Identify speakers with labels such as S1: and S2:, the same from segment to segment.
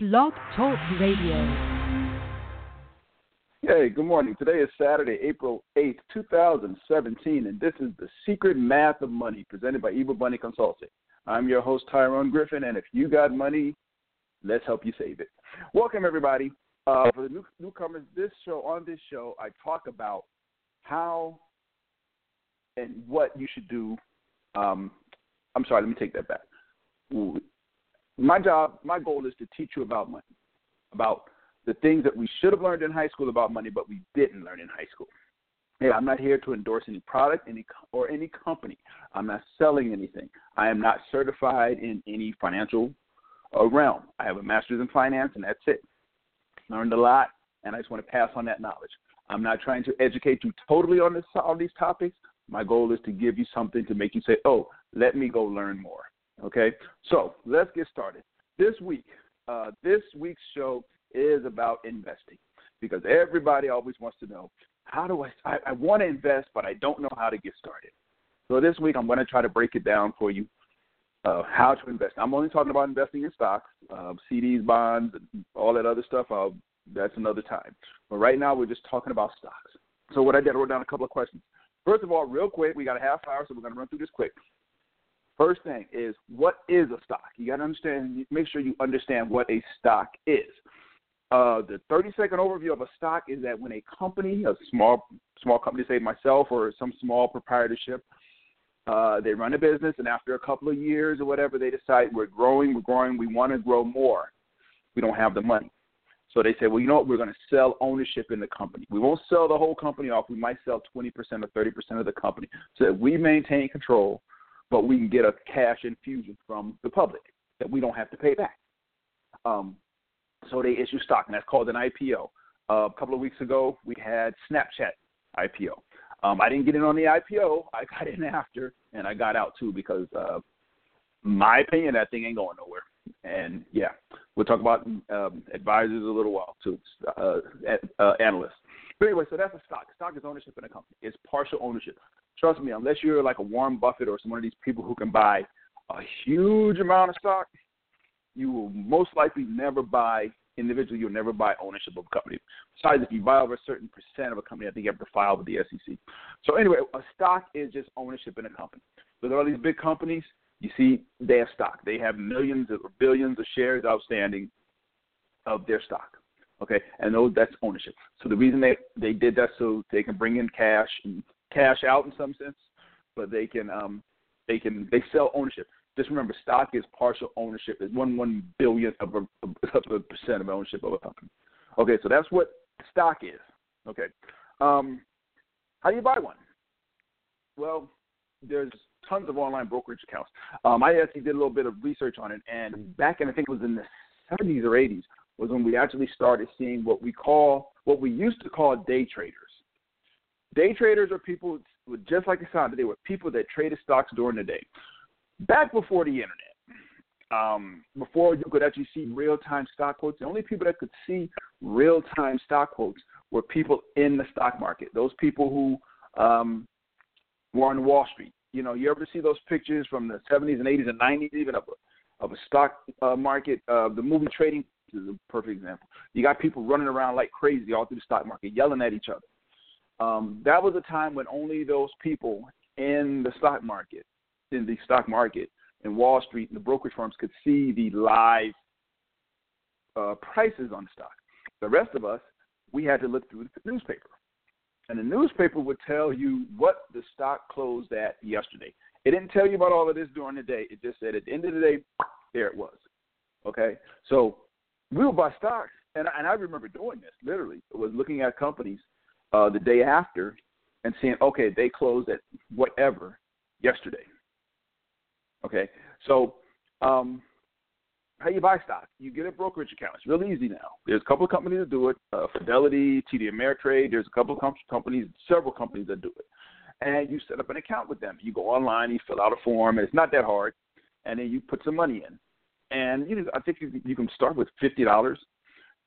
S1: Blog Talk Radio.
S2: Hey, good morning. Today is Saturday, April 8th, 2017, and this is The Secret Math of Money presented by Evil Bunny Consulting. I'm your host, Tyrone Griffin, and if you got money, let's help you save it. Welcome, everybody. Uh, for the new, newcomers, this show, on this show, I talk about how and what you should do. Um, I'm sorry, let me take that back my job, my goal is to teach you about money, about the things that we should have learned in high school about money, but we didn't learn in high school. Hey, I'm not here to endorse any product, any or any company. I'm not selling anything. I am not certified in any financial uh, realm. I have a master's in finance, and that's it. Learned a lot, and I just want to pass on that knowledge. I'm not trying to educate you totally on this on these topics. My goal is to give you something to make you say, "Oh, let me go learn more." Okay, so let's get started. This week, uh, this week's show is about investing because everybody always wants to know how do I, I, I want to invest, but I don't know how to get started. So this week, I'm going to try to break it down for you uh, how to invest. I'm only talking about investing in stocks, uh, CDs, bonds, all that other stuff. Uh, that's another time. But right now, we're just talking about stocks. So what I did, I wrote down a couple of questions. First of all, real quick, we got a half hour, so we're going to run through this quick. First thing is what is a stock? You got to understand. Make sure you understand what a stock is. Uh, the 30 second overview of a stock is that when a company, a small small company, say myself or some small proprietorship, uh, they run a business, and after a couple of years or whatever, they decide we're growing, we're growing, we want to grow more. We don't have the money. So they say, well, you know what? We're going to sell ownership in the company. We won't sell the whole company off. We might sell 20% or 30% of the company so that we maintain control but we can get a cash infusion from the public that we don't have to pay back. Um, so they issue stock, and that's called an IPO. Uh, a couple of weeks ago, we had Snapchat IPO. Um, I didn't get in on the IPO. I got in after, and I got out too because, uh, my opinion, that thing ain't going nowhere. And yeah, we'll talk about um, advisors a little while too, uh, uh, analysts. But anyway, so that's a stock. Stock is ownership in a company. It's partial ownership trust me, unless you're like a Warren Buffett or some one of these people who can buy a huge amount of stock, you will most likely never buy individually. You'll never buy ownership of a company. Besides, if you buy over a certain percent of a company, I think you have to file with the SEC. So anyway, a stock is just ownership in a company. At all these big companies. You see, they have stock. They have millions or billions of shares outstanding of their stock. Okay, and those that's ownership. So the reason they they did that so they can bring in cash and cash out in some sense, but they can um, they can they sell ownership. Just remember, stock is partial ownership. It's one one billionth of a, of a percent of ownership of a company. Okay, so that's what stock is. Okay, um, how do you buy one? Well, there's tons of online brokerage accounts. Um, I actually did a little bit of research on it, and back in I think it was in the 70s or 80s was when we actually started seeing what we call what we used to call day traders. Day traders are people just like it sounded. They were people that traded stocks during the day. Back before the internet, um, before you could actually see real time stock quotes, the only people that could see real time stock quotes were people in the stock market. Those people who um, were on Wall Street. You know, you ever see those pictures from the 70s and 80s and 90s, even of a of a stock uh, market? Uh, the movie Trading is a perfect example. You got people running around like crazy all through the stock market, yelling at each other um, that was a time when only those people in the stock market, in the stock market, in Wall Street, and the brokerage firms could see the live uh, prices on stock. The rest of us, we had to look through the newspaper. And the newspaper would tell you what the stock closed at yesterday. It didn't tell you about all of this during the day. It just said at the end of the day, there it was. Okay? So we would buy stocks. And, and I remember doing this literally. Was looking at companies uh, the day after and seeing, okay, they closed at whatever yesterday. Okay, so um, how you buy stock? You get a brokerage account. It's real easy now. There's a couple of companies that do it. Uh, Fidelity, TD Ameritrade. There's a couple of com- companies, several companies that do it. And you set up an account with them. You go online, you fill out a form, and it's not that hard. And then you put some money in. And you know, I think you, you can start with fifty dollars.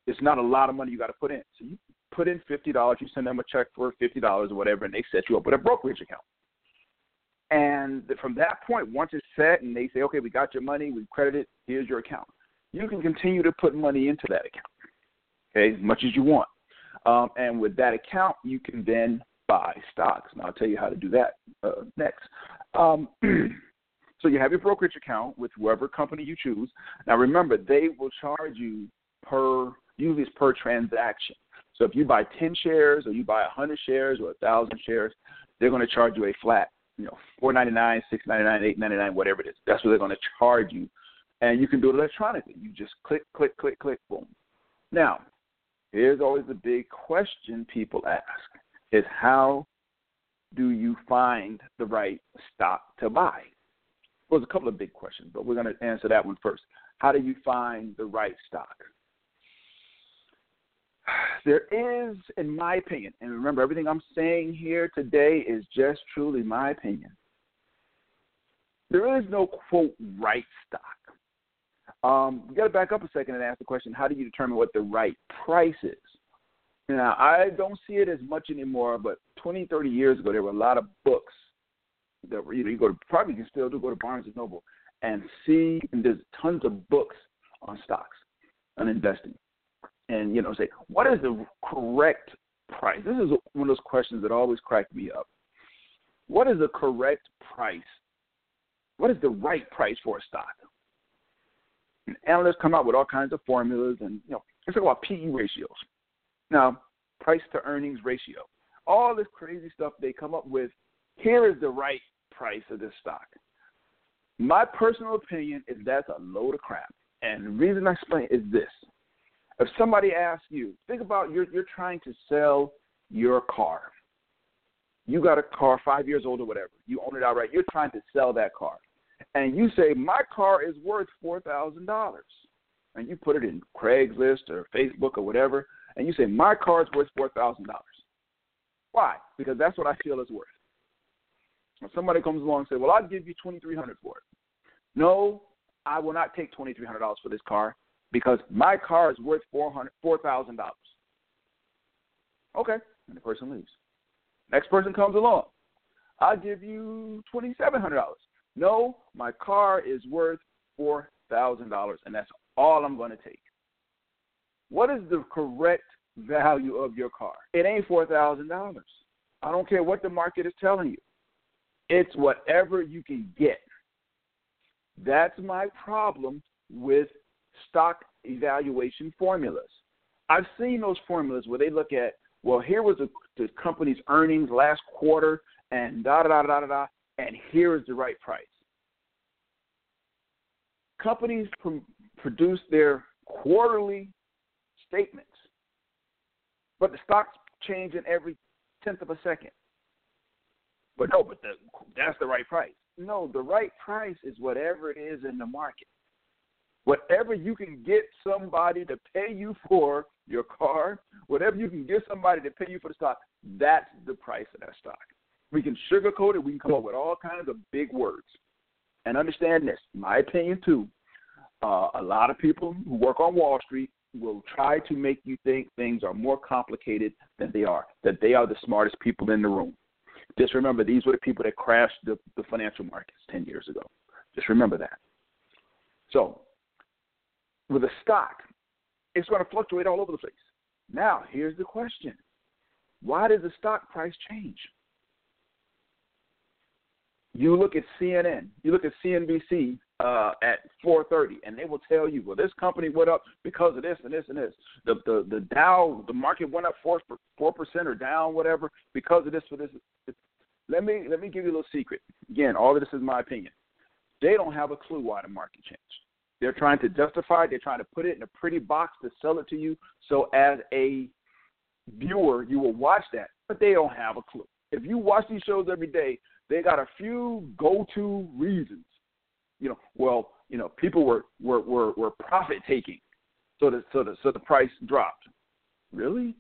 S2: It's not a lot of money you got to put in. So you put in fifty dollars, you send them a check for fifty dollars or whatever, and they set you up with a brokerage account. And from that point, once it's set and they say, okay, we got your money, we credit it, here's your account. you can continue to put money into that account, okay, as much as you want. Um, and with that account, you can then buy stocks. And I'll tell you how to do that uh, next. Um, so you have your brokerage account with whoever company you choose. Now remember, they will charge you per, usually it's per transaction. So if you buy 10 shares or you buy 100 shares or 1,000 shares, they're going to charge you a flat, you know, 4.99, 6.99, 8.99, whatever it is. That's what they're going to charge you, and you can do it electronically. You just click, click, click, click, boom. Now, here's always the big question people ask: is how do you find the right stock to buy? Well, there's a couple of big questions, but we're going to answer that one first. How do you find the right stock? There is, in my opinion, and remember everything I'm saying here today is just truly my opinion. There is no quote right stock. Um, you got to back up a second and ask the question: How do you determine what the right price is? Now, I don't see it as much anymore, but 20, 30 years ago, there were a lot of books that were, you know, you go to, probably you can still do go to Barnes and Noble and see, and there's tons of books on stocks and investing. And, you know, say, what is the correct price? This is one of those questions that always crack me up. What is the correct price? What is the right price for a stock? And analysts come out with all kinds of formulas and, you know, let's talk about PE ratios. Now, price to earnings ratio. All this crazy stuff they come up with. Here is the right price of this stock. My personal opinion is that's a load of crap. And the reason I explain is this. If somebody asks you, think about you're you're trying to sell your car. You got a car five years old or whatever. You own it outright. You're trying to sell that car. And you say, My car is worth four thousand dollars. And you put it in Craigslist or Facebook or whatever, and you say, My car is worth four thousand dollars. Why? Because that's what I feel it's worth. When somebody comes along and says, Well, I'll give you twenty three hundred for it. No, I will not take twenty three hundred dollars for this car because my car is worth four hundred four thousand dollars. Okay, and the person leaves. Next person comes along. I'll give you twenty seven hundred dollars. No, my car is worth four thousand dollars, and that's all I'm going to take. What is the correct value of your car? It ain't four thousand dollars. I don't care what the market is telling you. It's whatever you can get. That's my problem with stock evaluation formulas. I've seen those formulas where they look at, well, here was the, the company's earnings last quarter, and da da da da da and here is the right price. Companies pr- produce their quarterly statements, but the stocks change in every tenth of a second. But no, but the, that's the right price. No, the right price is whatever it is in the market. Whatever you can get somebody to pay you for your car, whatever you can get somebody to pay you for the stock, that's the price of that stock. We can sugarcoat it. We can come up with all kinds of big words. And understand this, my opinion too. Uh, a lot of people who work on Wall Street will try to make you think things are more complicated than they are, that they are the smartest people in the room. Just remember, these were the people that crashed the, the financial markets 10 years ago. Just remember that. So, with a stock, it's going to fluctuate all over the place. Now, here's the question why does the stock price change? You look at CNN, you look at CNBC uh, at 4:30, and they will tell you, well, this company went up because of this and this and this. The the the Dow, the market went up four four percent or down, whatever, because of this for this. Let me let me give you a little secret. Again, all of this is my opinion. They don't have a clue why the market changed. They're trying to justify it. They're trying to put it in a pretty box to sell it to you. So as a viewer, you will watch that, but they don't have a clue. If you watch these shows every day, they got a few go-to reasons. You know, well, you know, people were were were, were profit taking, so the so the so the price dropped. Really?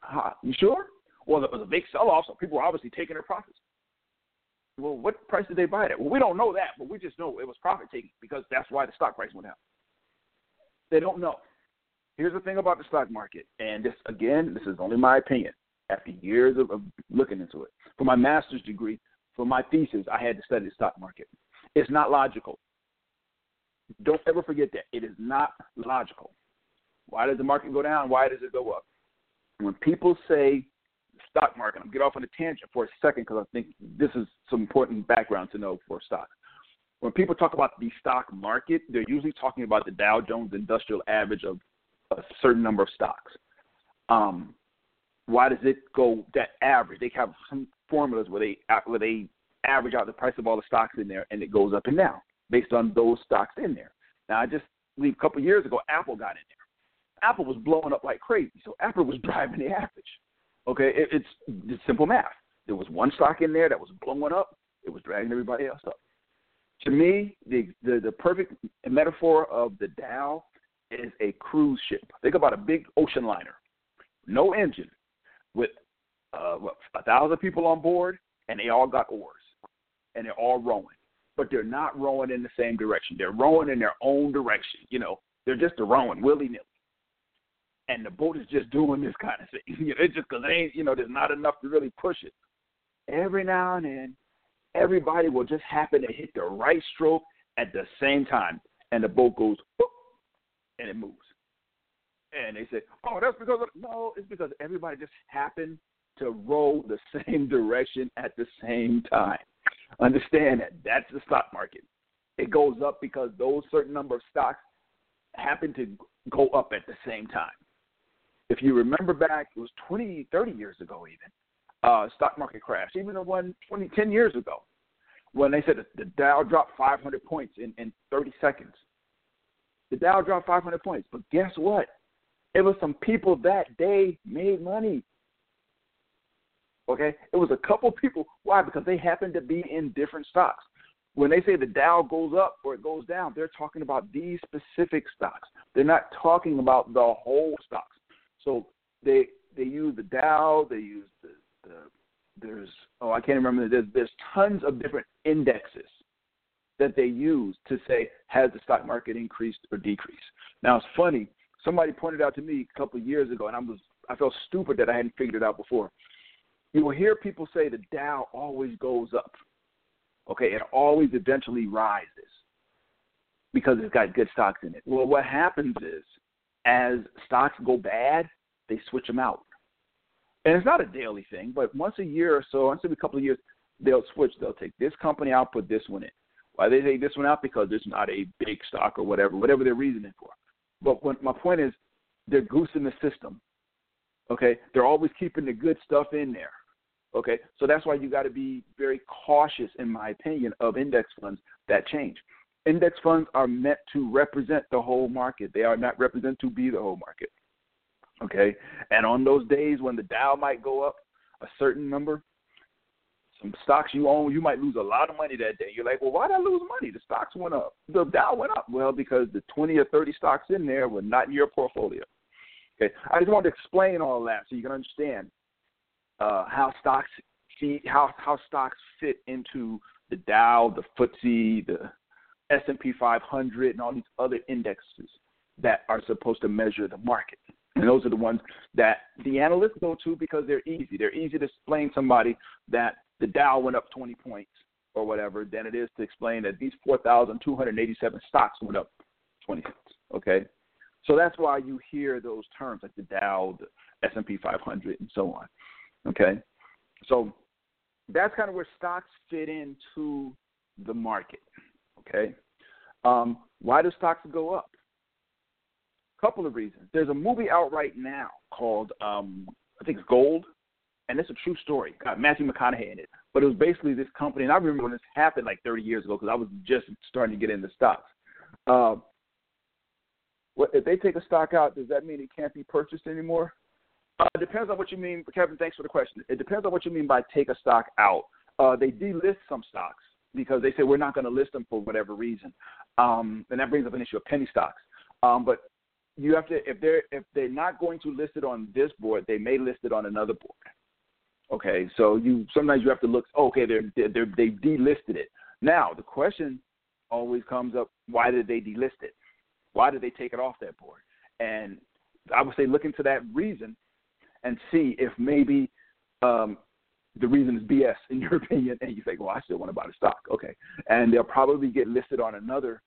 S2: Huh, you sure? Well, it was a big sell-off, so people were obviously taking their profits. Well, what price did they buy it at? Well, we don't know that, but we just know it was profit taking because that's why the stock price went down. They don't know. Here's the thing about the stock market, and this again, this is only my opinion. After years of, of looking into it, for my master's degree, for my thesis, I had to study the stock market. It's not logical. don't ever forget that. It is not logical. Why does the market go down? Why does it go up? When people say stock market, I'm get off on a tangent for a second because I think this is some important background to know for stocks. When people talk about the stock market, they're usually talking about the Dow Jones Industrial Average of a certain number of stocks. Um, why does it go that average? They have some formulas where they where they average out the price of all the stocks in there, and it goes up and down based on those stocks in there. Now, I just believe a couple years ago, Apple got in there. Apple was blowing up like crazy, so Apple was driving the average. Okay, it, it's, it's simple math. There was one stock in there that was blowing up; it was dragging everybody else up. To me, the the, the perfect metaphor of the Dow is a cruise ship. Think about a big ocean liner, no engine, with uh, what, a thousand people on board, and they all got oars, and they're all rowing, but they're not rowing in the same direction. They're rowing in their own direction. You know, they're just rowing willy nilly, and the boat is just doing this kind of thing. You know, it's just because ain't, you know, there's not enough to really push it. Every now and then, everybody will just happen to hit the right stroke at the same time, and the boat goes, whoop, and it moves. And they say, "Oh, that's because of, no, it's because everybody just happened to roll the same direction at the same time. Understand that that's the stock market. It goes up because those certain number of stocks happen to go up at the same time. If you remember back, it was 20, 30 years ago even, uh, stock market crash, even the one 20, 10 years ago, when they said the Dow dropped 500 points in, in 30 seconds. The Dow dropped 500 points, but guess what? It was some people that day made money. Okay, it was a couple people. Why? Because they happened to be in different stocks. When they say the Dow goes up or it goes down, they're talking about these specific stocks. They're not talking about the whole stocks. So they they use the Dow, they use the, the there's oh I can't remember there's there's tons of different indexes that they use to say has the stock market increased or decreased. Now it's funny. Somebody pointed out to me a couple of years ago, and I was I felt stupid that I hadn't figured it out before you will hear people say the Dow always goes up. Okay, it always eventually rises because it's got good stocks in it. Well, what happens is as stocks go bad, they switch them out. And it's not a daily thing, but once a year or so, once every couple of years, they'll switch. They'll take this company out, put this one in. Why they take this one out? Because it's not a big stock or whatever, whatever they're reasoning for. But when, my point is, they're goosing the system. Okay, they're always keeping the good stuff in there. Okay, so that's why you got to be very cautious, in my opinion, of index funds that change. Index funds are meant to represent the whole market. They are not represent to be the whole market. Okay, and on those days when the Dow might go up a certain number, some stocks you own, you might lose a lot of money that day. You're like, well, why did I lose money? The stocks went up. The Dow went up. Well, because the 20 or 30 stocks in there were not in your portfolio. Okay, I just wanted to explain all that so you can understand uh, how stocks see how how stocks fit into the Dow, the FTSE, the S and P 500, and all these other indexes that are supposed to measure the market. And those are the ones that the analysts go to because they're easy. They're easy to explain somebody that the Dow went up 20 points or whatever than it is to explain that these 4,287 stocks went up 20 points. Okay, so that's why you hear those terms like the Dow, the S&P 500, and so on. Okay, so that's kind of where stocks fit into the market. Okay, um, why do stocks go up? Couple of reasons. There's a movie out right now called um, I think it's Gold, and it's a true story. Got Matthew McConaughey in it, but it was basically this company, and I remember when this happened like 30 years ago because I was just starting to get into stocks. Uh, what, if they take a stock out, does that mean it can't be purchased anymore? Uh, it depends on what you mean, Kevin. Thanks for the question. It depends on what you mean by take a stock out. Uh, they delist some stocks because they say we're not going to list them for whatever reason, um, and that brings up an issue of penny stocks. Um, but you have to if they're if they're not going to list it on this board, they may list it on another board. Okay, so you sometimes you have to look. Okay, they're, they're they delisted it. Now the question always comes up: Why did they delist it? Why did they take it off that board? And I would say look into that reason and see if maybe um, the reason is BS in your opinion, and you think, well, I still want to buy the stock. Okay, and they'll probably get listed on another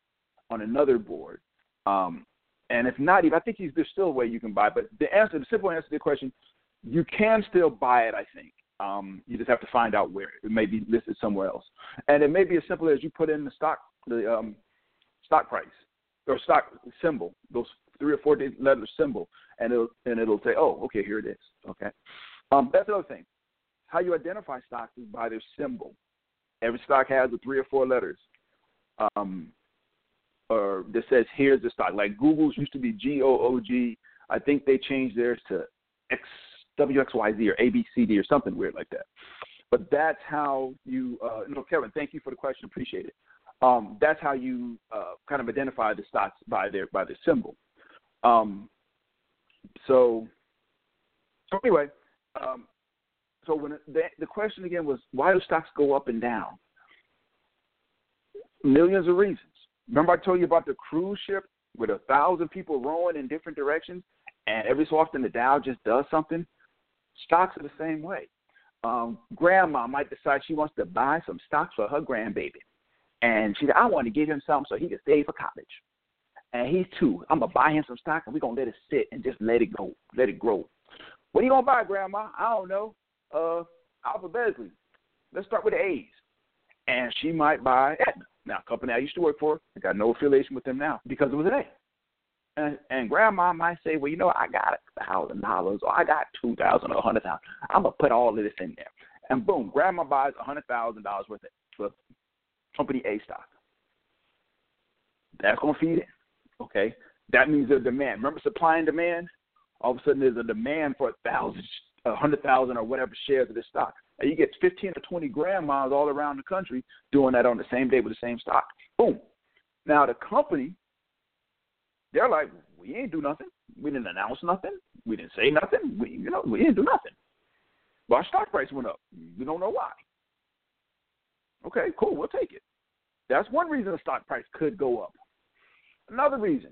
S2: on another board. Um, and if not, even I think there's still a way you can buy. But the answer, the simple answer to the question, you can still buy it. I think um, you just have to find out where it may be listed somewhere else, and it may be as simple as you put in the stock the um, stock price or stock symbol, those three or four letter symbol, and it'll and it'll say, oh, okay, here it is. Okay, um, that's another thing. How you identify stocks is by their symbol. Every stock has the three or four letters. Um, or that says here's the stock. Like Google's used to be G O O G. I think they changed theirs to X W X Y Z or A B C D or something weird like that. But that's how you. Uh, no, Kevin, thank you for the question. Appreciate it. Um, that's how you uh, kind of identify the stocks by their by their symbol. Um, so, so anyway, um, so when the, the question again was why do stocks go up and down? Millions of reasons. Remember I told you about the cruise ship with a thousand people rowing in different directions, and every so often the Dow just does something. Stocks are the same way. Um, grandma might decide she wants to buy some stocks for her grandbaby, and she said, "I want to give him some so he can save for college." And he's two. I'm gonna buy him some stock, and we're gonna let it sit and just let it go, let it grow. What are you gonna buy, Grandma? I don't know. Uh, alphabetically. Let's start with the A's. And she might buy Aetna. Now, company I used to work for, I got no affiliation with them now because it was an A. And, and grandma might say, well, you know, I got a thousand dollars or I got two thousand or a hundred thousand. I'm gonna put all of this in there, and boom, grandma buys a hundred thousand dollars worth of company A stock. That's gonna feed it. Okay, that means there's demand. Remember supply and demand. All of a sudden, there's a demand for a thousand, hundred thousand, or whatever shares of this stock. And you get 15 or 20 grandmas all around the country doing that on the same day with the same stock. Boom. Now the company, they're like, we ain't do nothing. We didn't announce nothing. We didn't say nothing. We, you know, we didn't do nothing. But our stock price went up. We don't know why. Okay, cool. We'll take it. That's one reason the stock price could go up. Another reason.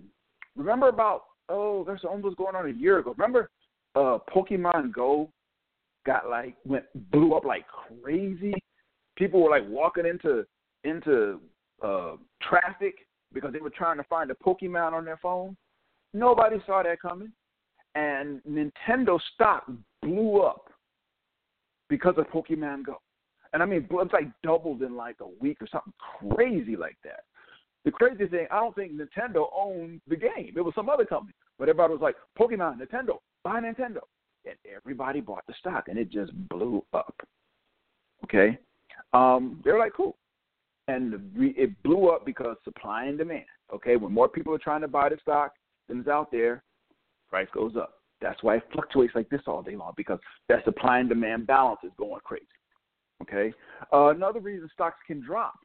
S2: Remember about oh, there's almost going on a year ago. Remember uh Pokemon Go got like went blew up like crazy. People were like walking into into uh traffic because they were trying to find a Pokemon on their phone. Nobody saw that coming. And Nintendo stock blew up because of Pokemon Go. And I mean, it's like doubled in like a week or something crazy like that. The crazy thing, I don't think Nintendo owned the game. It was some other company. But everybody was like, Pokemon, Nintendo, buy Nintendo and everybody bought the stock, and it just blew up. Okay, um, they're like, cool, and it blew up because supply and demand. Okay, when more people are trying to buy the stock than is out there, price goes up. That's why it fluctuates like this all day long because that supply and demand balance is going crazy. Okay, uh, another reason stocks can drop.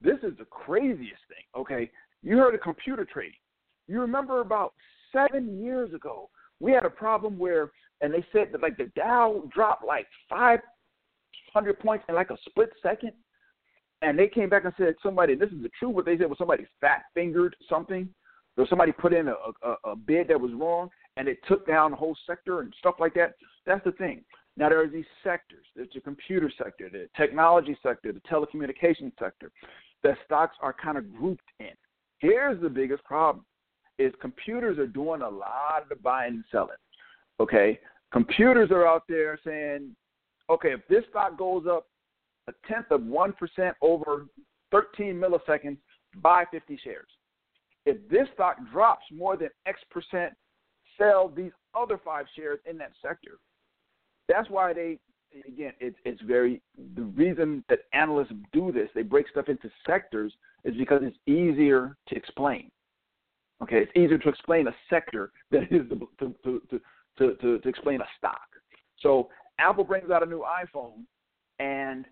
S2: This is the craziest thing. Okay, you heard of computer trading. You remember about seven years ago, we had a problem where and they said that like the Dow dropped like 500 points in like a split second. And they came back and said somebody, this is the truth, what they said was somebody fat fingered something. Or somebody put in a, a, a bid that was wrong and it took down the whole sector and stuff like that. That's the thing. Now there are these sectors. There's the computer sector, the technology sector, the telecommunications sector that stocks are kind of grouped in. Here's the biggest problem is computers are doing a lot of the buying and selling. Okay, computers are out there saying, okay, if this stock goes up a tenth of 1% over 13 milliseconds, buy 50 shares. If this stock drops more than X percent, sell these other five shares in that sector. That's why they, again, it's, it's very, the reason that analysts do this, they break stuff into sectors, is because it's easier to explain. Okay, it's easier to explain a sector than it is to, to, to, to to, to, explain a stock. So Apple brings out a new iPhone, and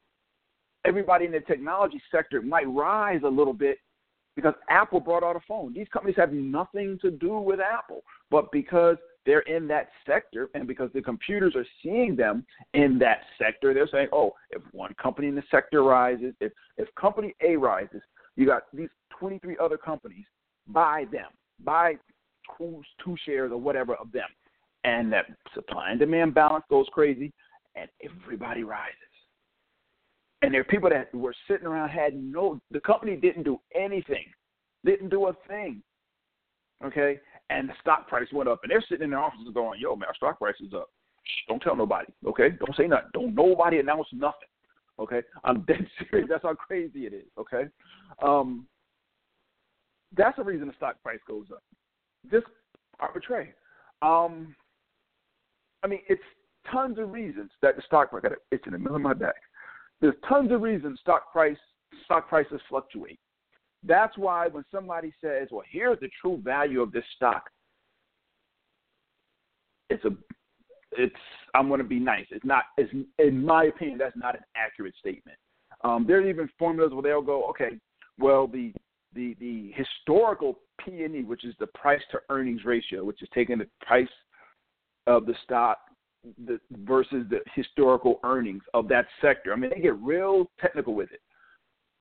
S2: everybody in the technology sector might rise a little bit because Apple brought out a phone. These companies have nothing to do with Apple, but because they're in that sector and because the computers are seeing them in that sector, they're saying, oh, if one company in the sector rises, if, if company A rises, you got these 23 other companies, buy them, buy two, two shares or whatever of them and that supply and demand balance goes crazy, and everybody rises. And there are people that were sitting around had no. The company didn't do anything didn't do a thing. Okay, and the stock price went up, and they're sitting in their offices going, "Yo, man, our stock price is up." Shh, don't tell nobody. Okay, don't say nothing. Don't nobody announce nothing. Okay, I'm dead serious. That's how crazy it is. Okay, um, that's the reason the stock price goes up. Just arbitrary. Um, I mean, it's tons of reasons that the stock market. Got it's in the middle of my back. There's tons of reasons stock price stock prices fluctuate. That's why when somebody says, "Well, here's the true value of this stock," it's a it's I'm going to be nice. It's not. It's in my opinion, that's not an accurate statement. Um, there's even formulas where they'll go, okay, well the the the historical P and E, which is the price to earnings ratio, which is taking the price of the stock the, versus the historical earnings of that sector. I mean, they get real technical with it.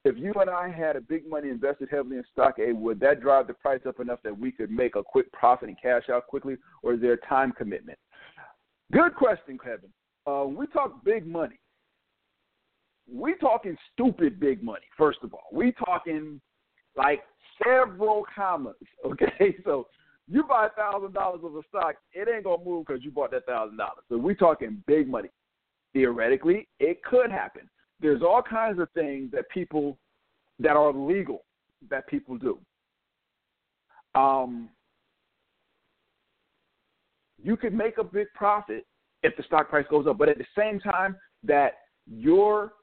S2: If you and I had a big money invested heavily in stock A, would that drive the price up enough that we could make a quick profit and cash out quickly, or is there a time commitment? Good question, Kevin. Uh, we talk big money. We talking stupid big money. First of all, we talking like several commas. Okay, so you buy a thousand dollars of a stock, it ain't gonna move because you bought that thousand dollars. So we're talking big money. Theoretically, it could happen. There's all kinds of things that people that are legal that people do. Um, you could make a big profit if the stock price goes up, but at the same time that your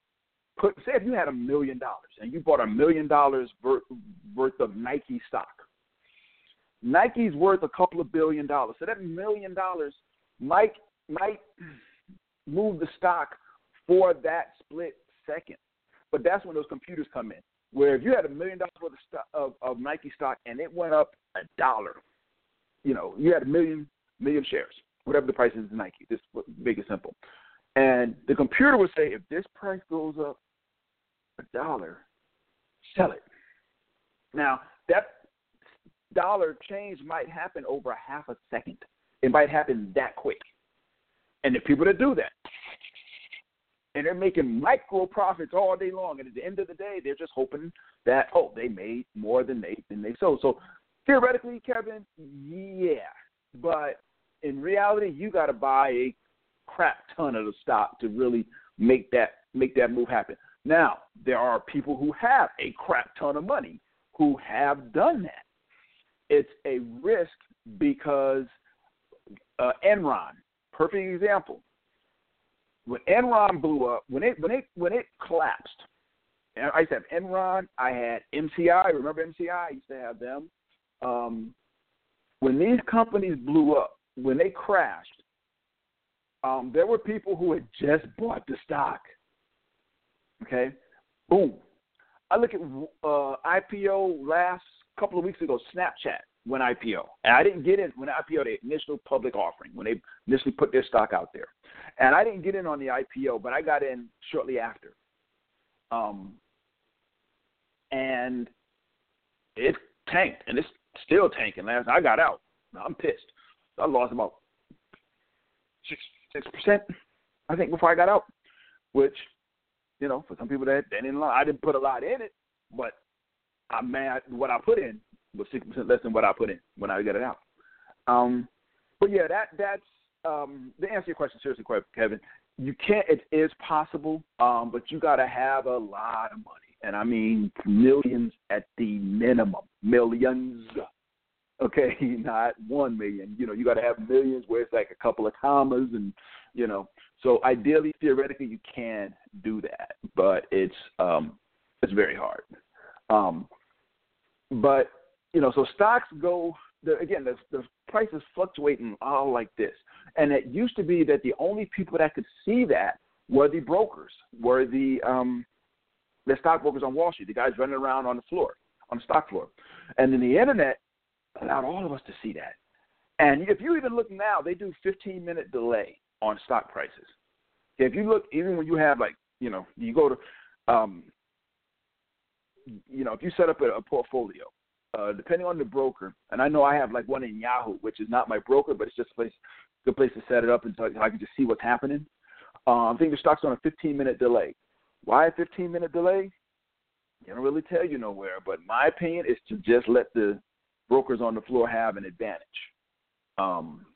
S2: put say if you had a million dollars and you bought a million dollars worth of Nike stock. Nike's worth a couple of billion dollars. So that million dollars might might move the stock for that split second. But that's when those computers come in. Where if you had a million dollars worth of, of, of Nike stock and it went up a dollar, you know, you had a million million shares, whatever the price is in Nike. This make it simple. And the computer would say, if this price goes up a dollar, sell it. Now that dollar change might happen over a half a second. It might happen that quick. And the people that do that, and they're making micro profits all day long. And at the end of the day, they're just hoping that oh, they made more than they than they sold. So theoretically, Kevin, yeah, but in reality, you got to buy a crap ton of the stock to really make that make that move happen. Now, there are people who have a crap ton of money who have done that. It's a risk because uh, Enron, perfect example. When Enron blew up, when it when it when it collapsed, I used to have Enron. I had MCI. Remember MCI? I used to have them. Um, when these companies blew up, when they crashed, um, there were people who had just bought the stock. Okay, boom. I look at uh, IPO last couple of weeks ago. Snapchat went IPO, and I didn't get in when IPO the initial public offering when they initially put their stock out there, and I didn't get in on the IPO, but I got in shortly after. Um, and it tanked, and it's still tanking. Last I got out, I'm pissed. I lost about six six percent, I think, before I got out. Which, you know, for some people that they didn't. I didn't put a lot in it, but I'm mad. What I put in was six percent less than what I put in when I got it out. Um, but yeah, that that's um, to answer your question seriously, Kevin. You can't. It is possible, um, but you got to have a lot of money, and I mean millions at the minimum, millions okay, not one million. You know, you got to have millions where it's like a couple of commas, and you know, so ideally, theoretically, you can do that, but it's um, it's very hard. Um, but you know, so stocks go the, again. The, the prices fluctuating all like this, and it used to be that the only people that could see that were the brokers, were the um, the stockbrokers on Wall Street, the guys running around on the floor, on the stock floor, and then the internet allowed all of us to see that. And if you even look now, they do 15 minute delay on stock prices. If you look, even when you have like, you know, you go to, um, you know, if you set up a, a portfolio, uh, depending on the broker, and I know I have like one in Yahoo, which is not my broker, but it's just a place, good place to set it up and so I can just see what's happening. Um, I think the stock's on a 15 minute delay. Why a 15 minute delay? they don't really tell you nowhere. But my opinion is to just let the brokers on the floor have an advantage. Um,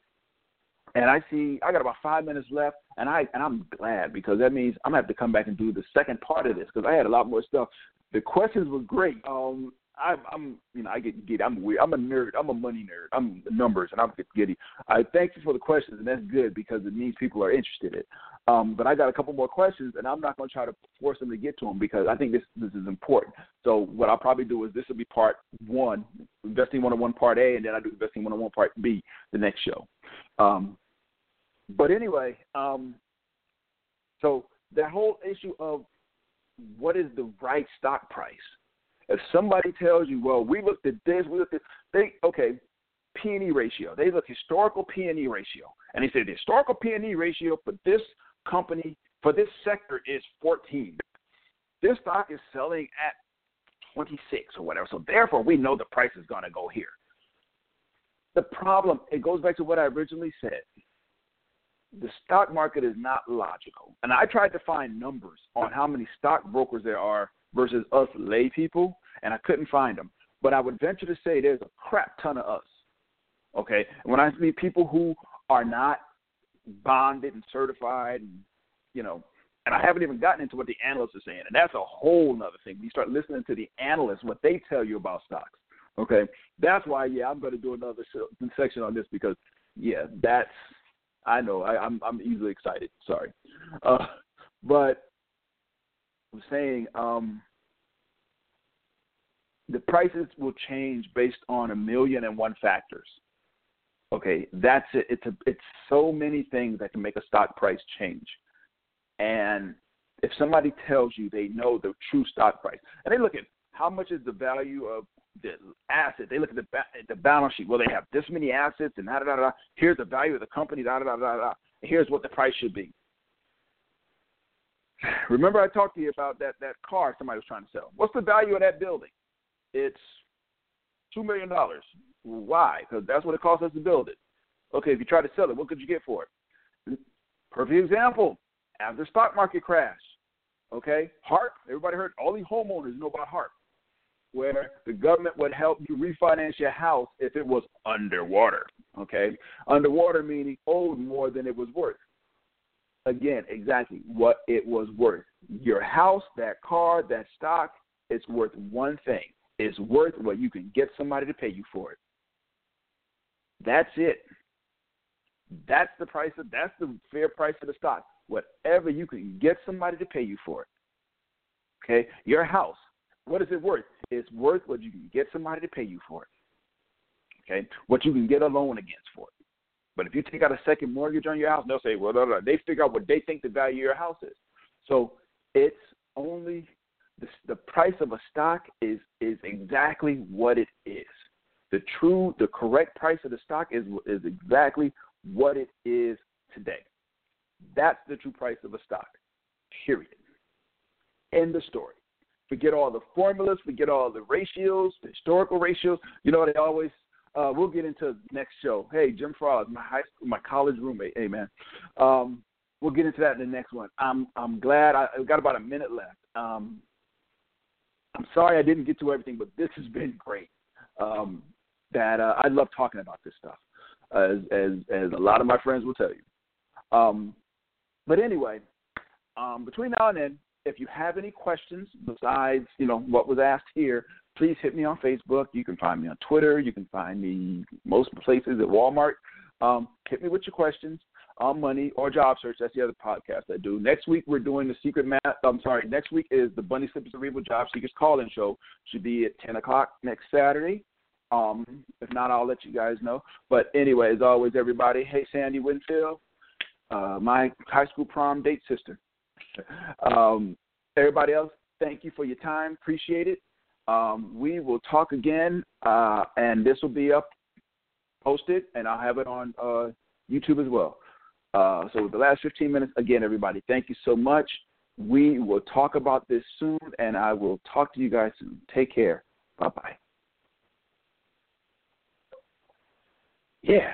S2: and I see I got about five minutes left, and I and I'm glad because that means I'm gonna have to come back and do the second part of this because I had a lot more stuff. The questions were great. Um, I, I'm, you know, I get giddy. I'm weird. I'm a nerd. I'm a money nerd. I'm numbers, and I'm giddy. I thank you for the questions, and that's good because it means people are interested in it. Um, but I got a couple more questions, and I'm not going to try to force them to get to them because I think this this is important. So what I'll probably do is this will be part one, investing one on one part A, and then I do investing one on one part B the next show. Um, but anyway, um, so that whole issue of what is the right stock price if somebody tells you, well, we looked at this, we looked at they okay, P and E ratio. They look historical P and E ratio, and they say the historical P and E ratio for this company for this sector is 14. This stock is selling at 26 or whatever. So therefore, we know the price is going to go here. The problem, it goes back to what I originally said. The stock market is not logical. And I tried to find numbers on how many stockbrokers there are versus us lay people, and I couldn't find them. But I would venture to say there's a crap ton of us. Okay, when I see people who are not bonded and certified, and you know, and I haven't even gotten into what the analysts are saying, and that's a whole other thing. You start listening to the analysts, what they tell you about stocks. Okay, that's why yeah, I'm going to do another section on this because yeah, that's I know I, I'm I'm easily excited. Sorry, uh, but I'm saying um, the prices will change based on a million and one factors. Okay, that's it. It's a, it's so many things that can make a stock price change. And if somebody tells you they know the true stock price, and they look at how much is the value of the asset, they look at the the balance sheet. Well, they have this many assets, and da da da da. Here's the value of the company, da da da da da. Here's what the price should be. Remember, I talked to you about that that car somebody was trying to sell. What's the value of that building? It's two million dollars. Why? Because that's what it costs us to build it. Okay, if you try to sell it, what could you get for it? Perfect example. After stock market crash, okay, HARP. Everybody heard all these homeowners know about HARP, where the government would help you refinance your house if it was underwater. Okay, underwater meaning owed more than it was worth again exactly what it was worth. Your house, that car, that stock, it's worth one thing. It's worth what you can get somebody to pay you for it. That's it. That's the price of that's the fair price of the stock. Whatever you can get somebody to pay you for it. Okay? Your house, what is it worth? It's worth what you can get somebody to pay you for it. Okay? What you can get a loan against for it. But if you take out a second mortgage on your house, they'll say, well, no, no. they figure out what they think the value of your house is. So it's only the, the price of a stock is is exactly what it is. The true, the correct price of the stock is is exactly what it is today. That's the true price of a stock. Period. End the story. Forget all the formulas. Forget all the ratios, the historical ratios. You know they always uh, we'll get into next show. Hey, Jim Frost, my high school, my college roommate. Hey. Um, we'll get into that in the next one. I'm I'm glad I have got about a minute left. Um, I'm sorry I didn't get to everything, but this has been great. Um, that uh, I love talking about this stuff, as as as a lot of my friends will tell you. Um, but anyway, um, between now and then, if you have any questions besides you know what was asked here, please hit me on Facebook. You can find me on Twitter. You can find me most places at Walmart. Um, hit me with your questions on money or job search. That's the other podcast I do. Next week we're doing the secret math. I'm sorry. Next week is the Bunny Slippers Cerebral Job Seekers call-in show. Should be at 10 o'clock next Saturday. Um, if not, I'll let you guys know. But anyway, as always, everybody. Hey, Sandy Winfield, uh, my high school prom date sister. um, everybody else, thank you for your time. Appreciate it. Um, we will talk again, uh, and this will be up posted, and I'll have it on uh, YouTube as well. Uh, so the last 15 minutes, again, everybody, thank you so much. We will talk about this soon, and I will talk to you guys soon. Take care. Bye bye. Yeah.